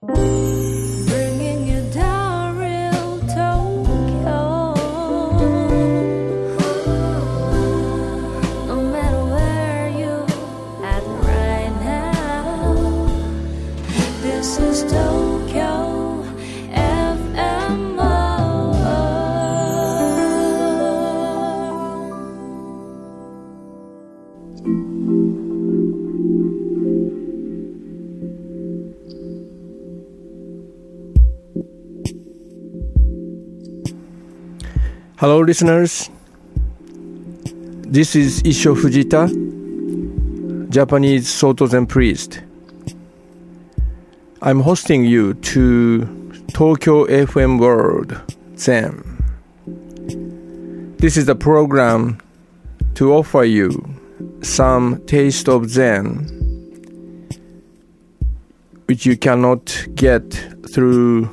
Bringing Hello, listeners. This is Issho Fujita, Japanese Soto Zen priest. I'm hosting you to Tokyo FM World Zen. This is a program to offer you some taste of Zen, which you cannot get through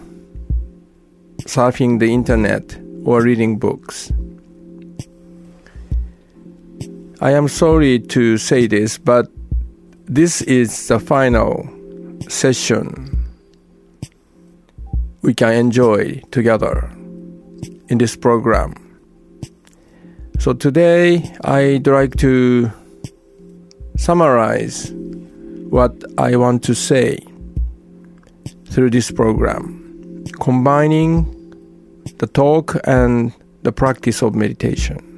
surfing the internet or reading books. I am sorry to say this, but this is the final session we can enjoy together in this program. So today I'd like to summarize what I want to say through this program, combining the talk and the practice of meditation.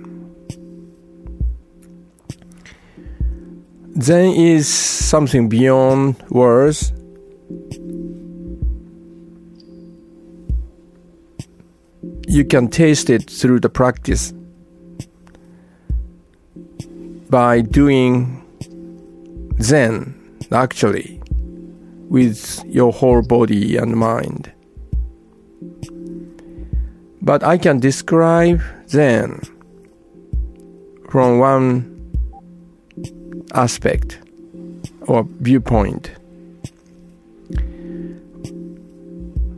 Zen is something beyond words. You can taste it through the practice by doing Zen, actually, with your whole body and mind. But I can describe Zen from one aspect or viewpoint,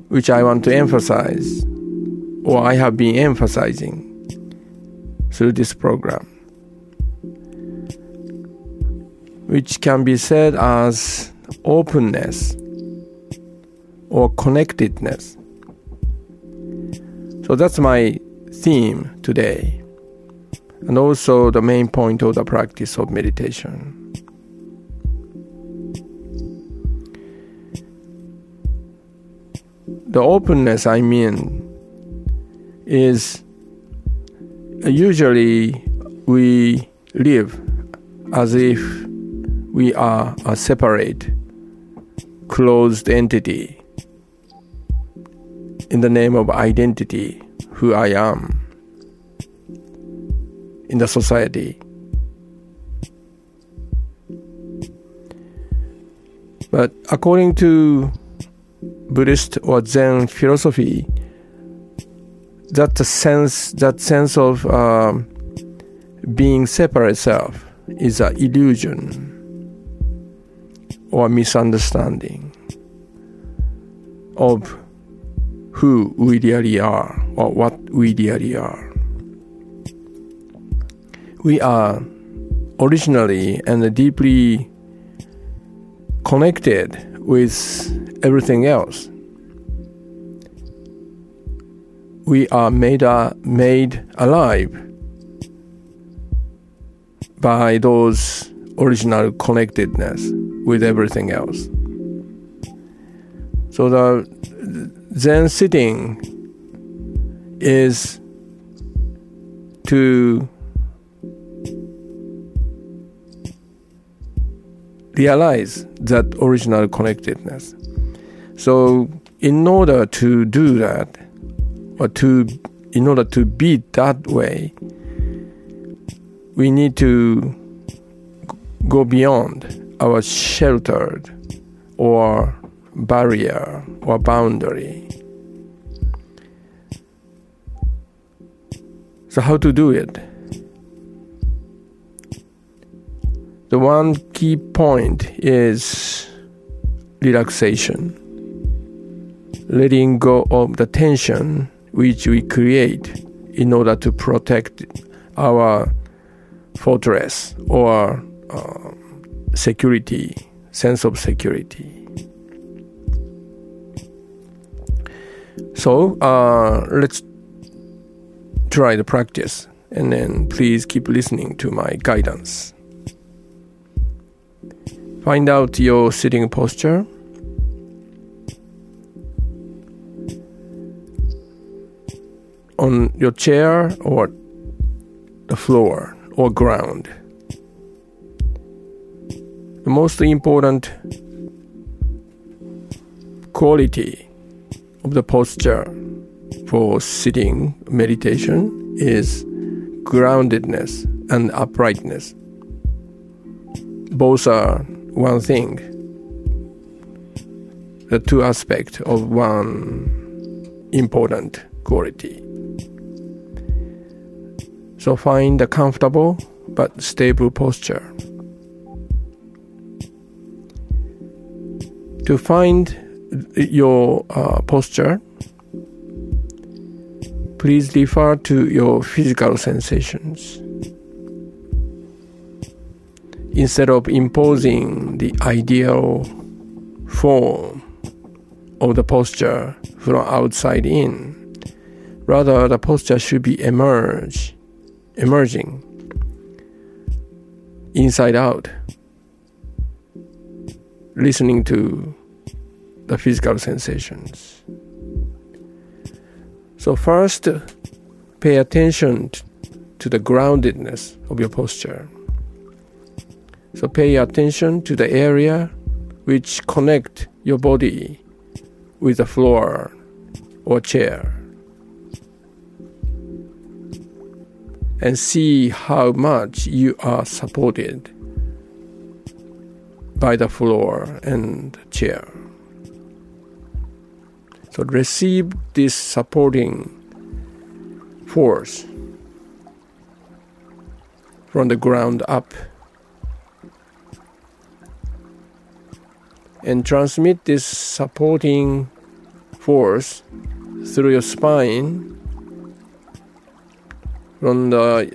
which I want to emphasize, or I have been emphasizing through this program, which can be said as openness or connectedness. So that's my theme today, and also the main point of the practice of meditation. The openness I mean is usually we live as if we are a separate, closed entity in the name of identity, who I am in the society. But according to Buddhist or Zen philosophy, that sense, that sense of um, being separate self, is an illusion or misunderstanding of who we really are or what we really are. We are originally and deeply connected with everything else. We are made, uh, made alive by those original connectedness with everything else. So the Zen sitting is to realize that original connectedness. So in order to do that, or to in order to be that way, we need to go beyond our sheltered or barrier or boundary. So, how to do it? The one key point is relaxation, letting go of the tension which we create in order to protect our fortress or uh, security, sense of security. So uh, let's try the practice and then please keep listening to my guidance. Find out your sitting posture. On your chair or the floor or ground. The most important quality of the posture for sitting meditation is groundedness and uprightness. Both are one thing, the two aspects of one important quality. So find a comfortable but stable posture. To find your uh, posture, please refer to your physical sensations. Instead of imposing the ideal form of the posture from outside in, rather the posture should be emerge, emerging inside out, listening to the physical sensations. So, first, pay attention to the groundedness of your posture. So, pay attention to the area which connect your body with the floor or chair. And see how much you are supported by the floor and chair. So receive this supporting force from the ground up and transmit this supporting force through your spine from the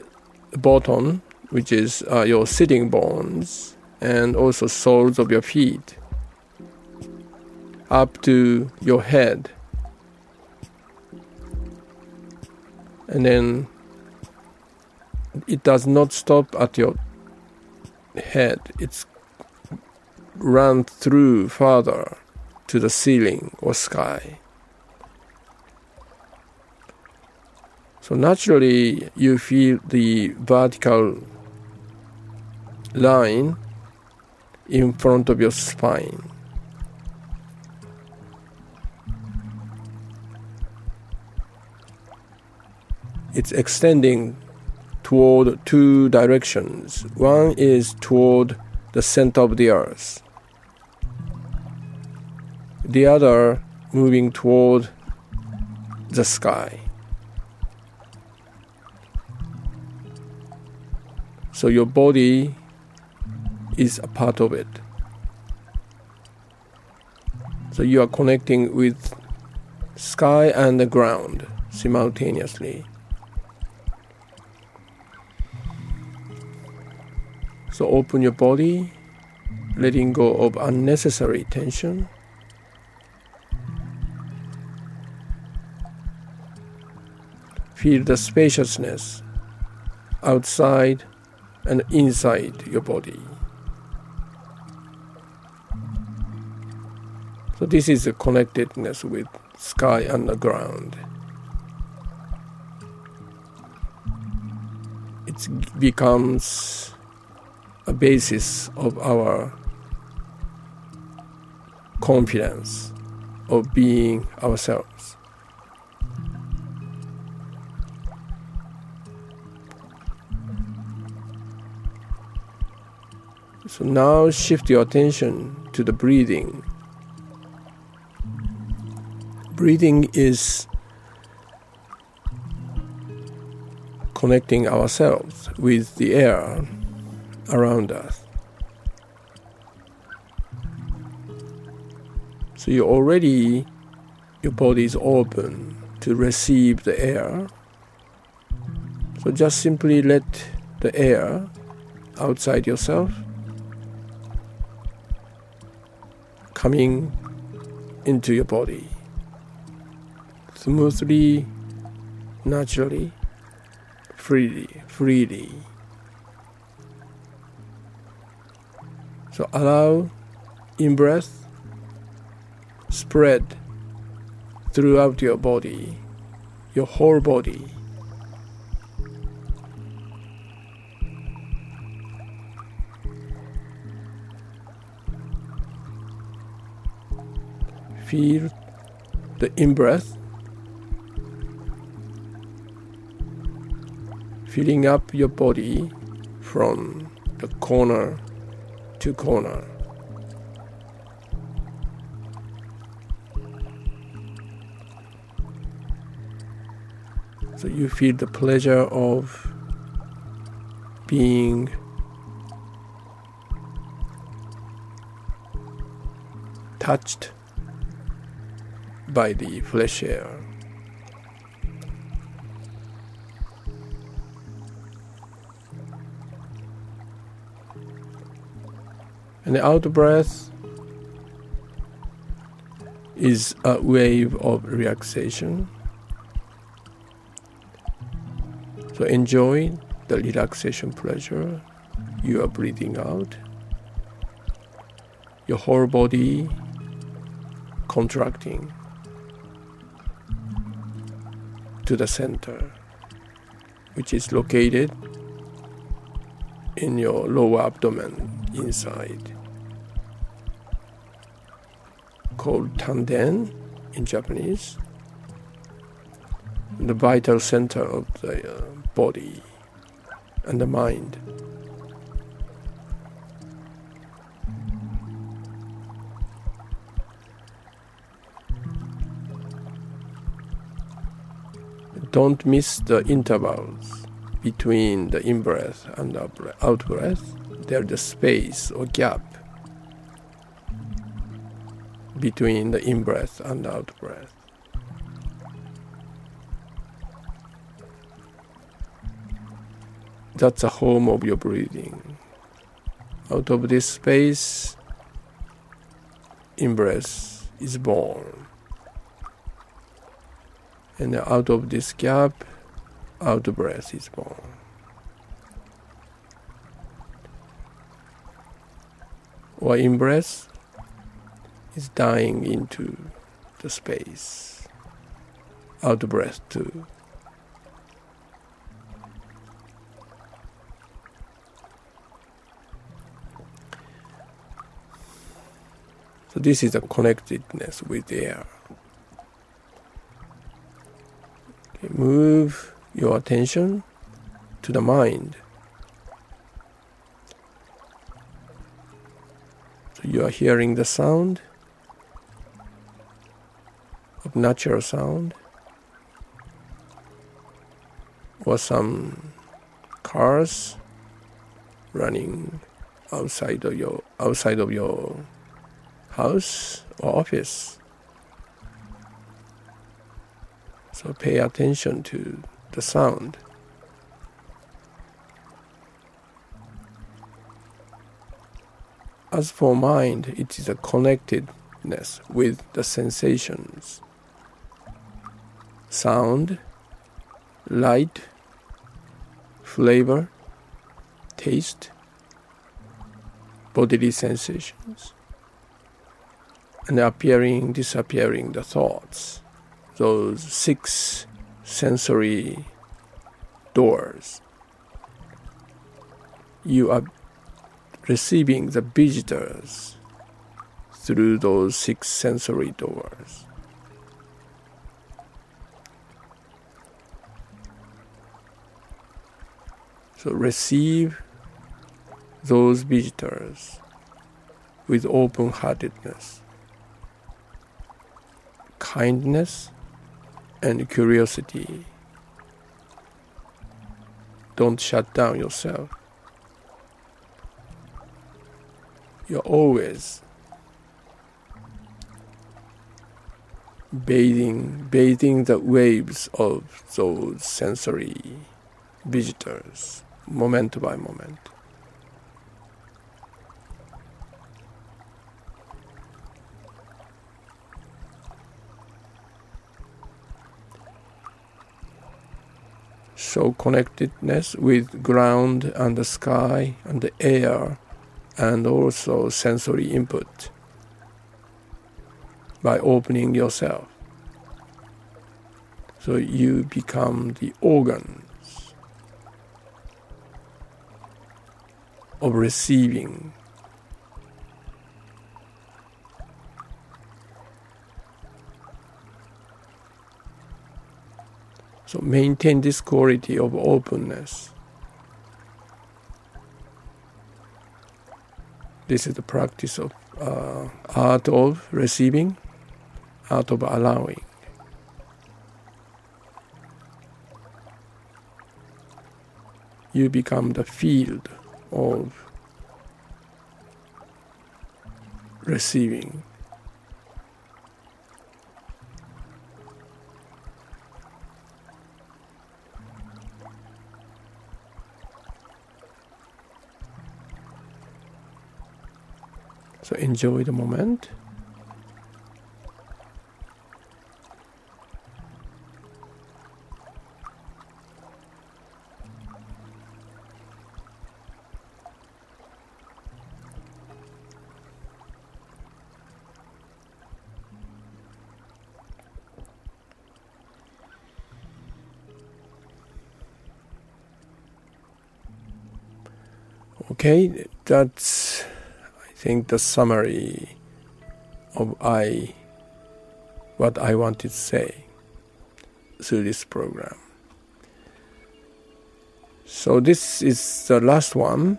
bottom, which is uh, your sitting bones, and also soles of your feet up to your head. And then it does not stop at your head, it's run through further to the ceiling or sky. So naturally, you feel the vertical line in front of your spine. It's extending toward two directions. One is toward the center of the earth, the other moving toward the sky. So your body is a part of it. So you are connecting with sky and the ground simultaneously. So open your body, letting go of unnecessary tension. Feel the spaciousness outside and inside your body. So this is a connectedness with sky and the ground. It becomes a basis of our confidence of being ourselves. So now shift your attention to the breathing. Breathing is connecting ourselves with the air around us. So you already, your body is open to receive the air. So just simply let the air outside yourself coming into your body. smoothly, naturally, freely, freely. So allow in breath spread throughout your body, your whole body. Feel the in breath filling up your body from the corner to. So you feel the pleasure of being touched by the fresh air. And the out breath is a wave of relaxation. So enjoy the relaxation pleasure you are breathing out. Your whole body contracting to the center, which is located in your lower abdomen inside, called tanden in Japanese, the vital center of the uh, body and the mind. Don't miss the intervals between the in breath and out breath. There's the space or gap between the in breath and out breath. That's the home of your breathing. Out of this space, in breath is born. And out of this gap, out breath is born. Or in breath is dying into the space. Out of breath too. So this is a connectedness with air. Okay, move your attention to the mind. So you are hearing the sound natural sound or some cars running outside of your outside of your house or office. So pay attention to the sound. As for mind, it is a connectedness with the sensations. Sound, light, flavor, taste, bodily sensations and appearing, disappearing the thoughts. Those six sensory doors. You are receiving the visitors through those six sensory doors. So receive those visitors with open heartedness kindness and curiosity. Don't shut down yourself. You're always bathing bathing the waves of those sensory visitors moment by moment. So connectedness with ground and the sky and the air and also sensory input by opening yourself. So you become the organs of receiving. So maintain this quality of openness. This is the practice of uh, art of receiving, art of allowing. You become the field of receiving. So enjoy the moment. Okay, that's I think the summary of I what I wanted to say through this program. So this is the last one.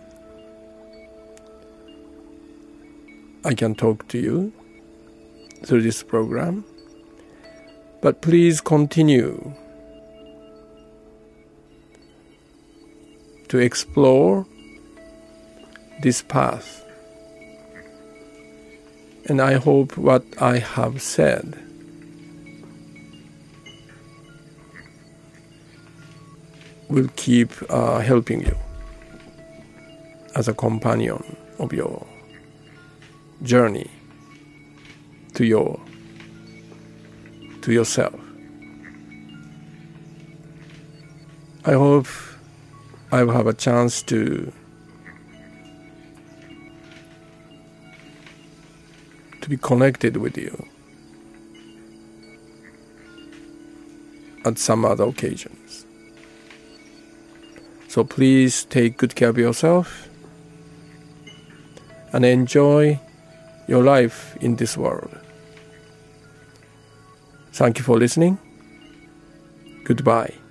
I can talk to you through this program. But please continue to explore this path. And I hope what I have said will keep uh, helping you as a companion of your journey to your to yourself. I hope I will have a chance to to be connected with you at some other occasions. So please take good care of yourself and enjoy your life in this world. Thank you for listening. Goodbye.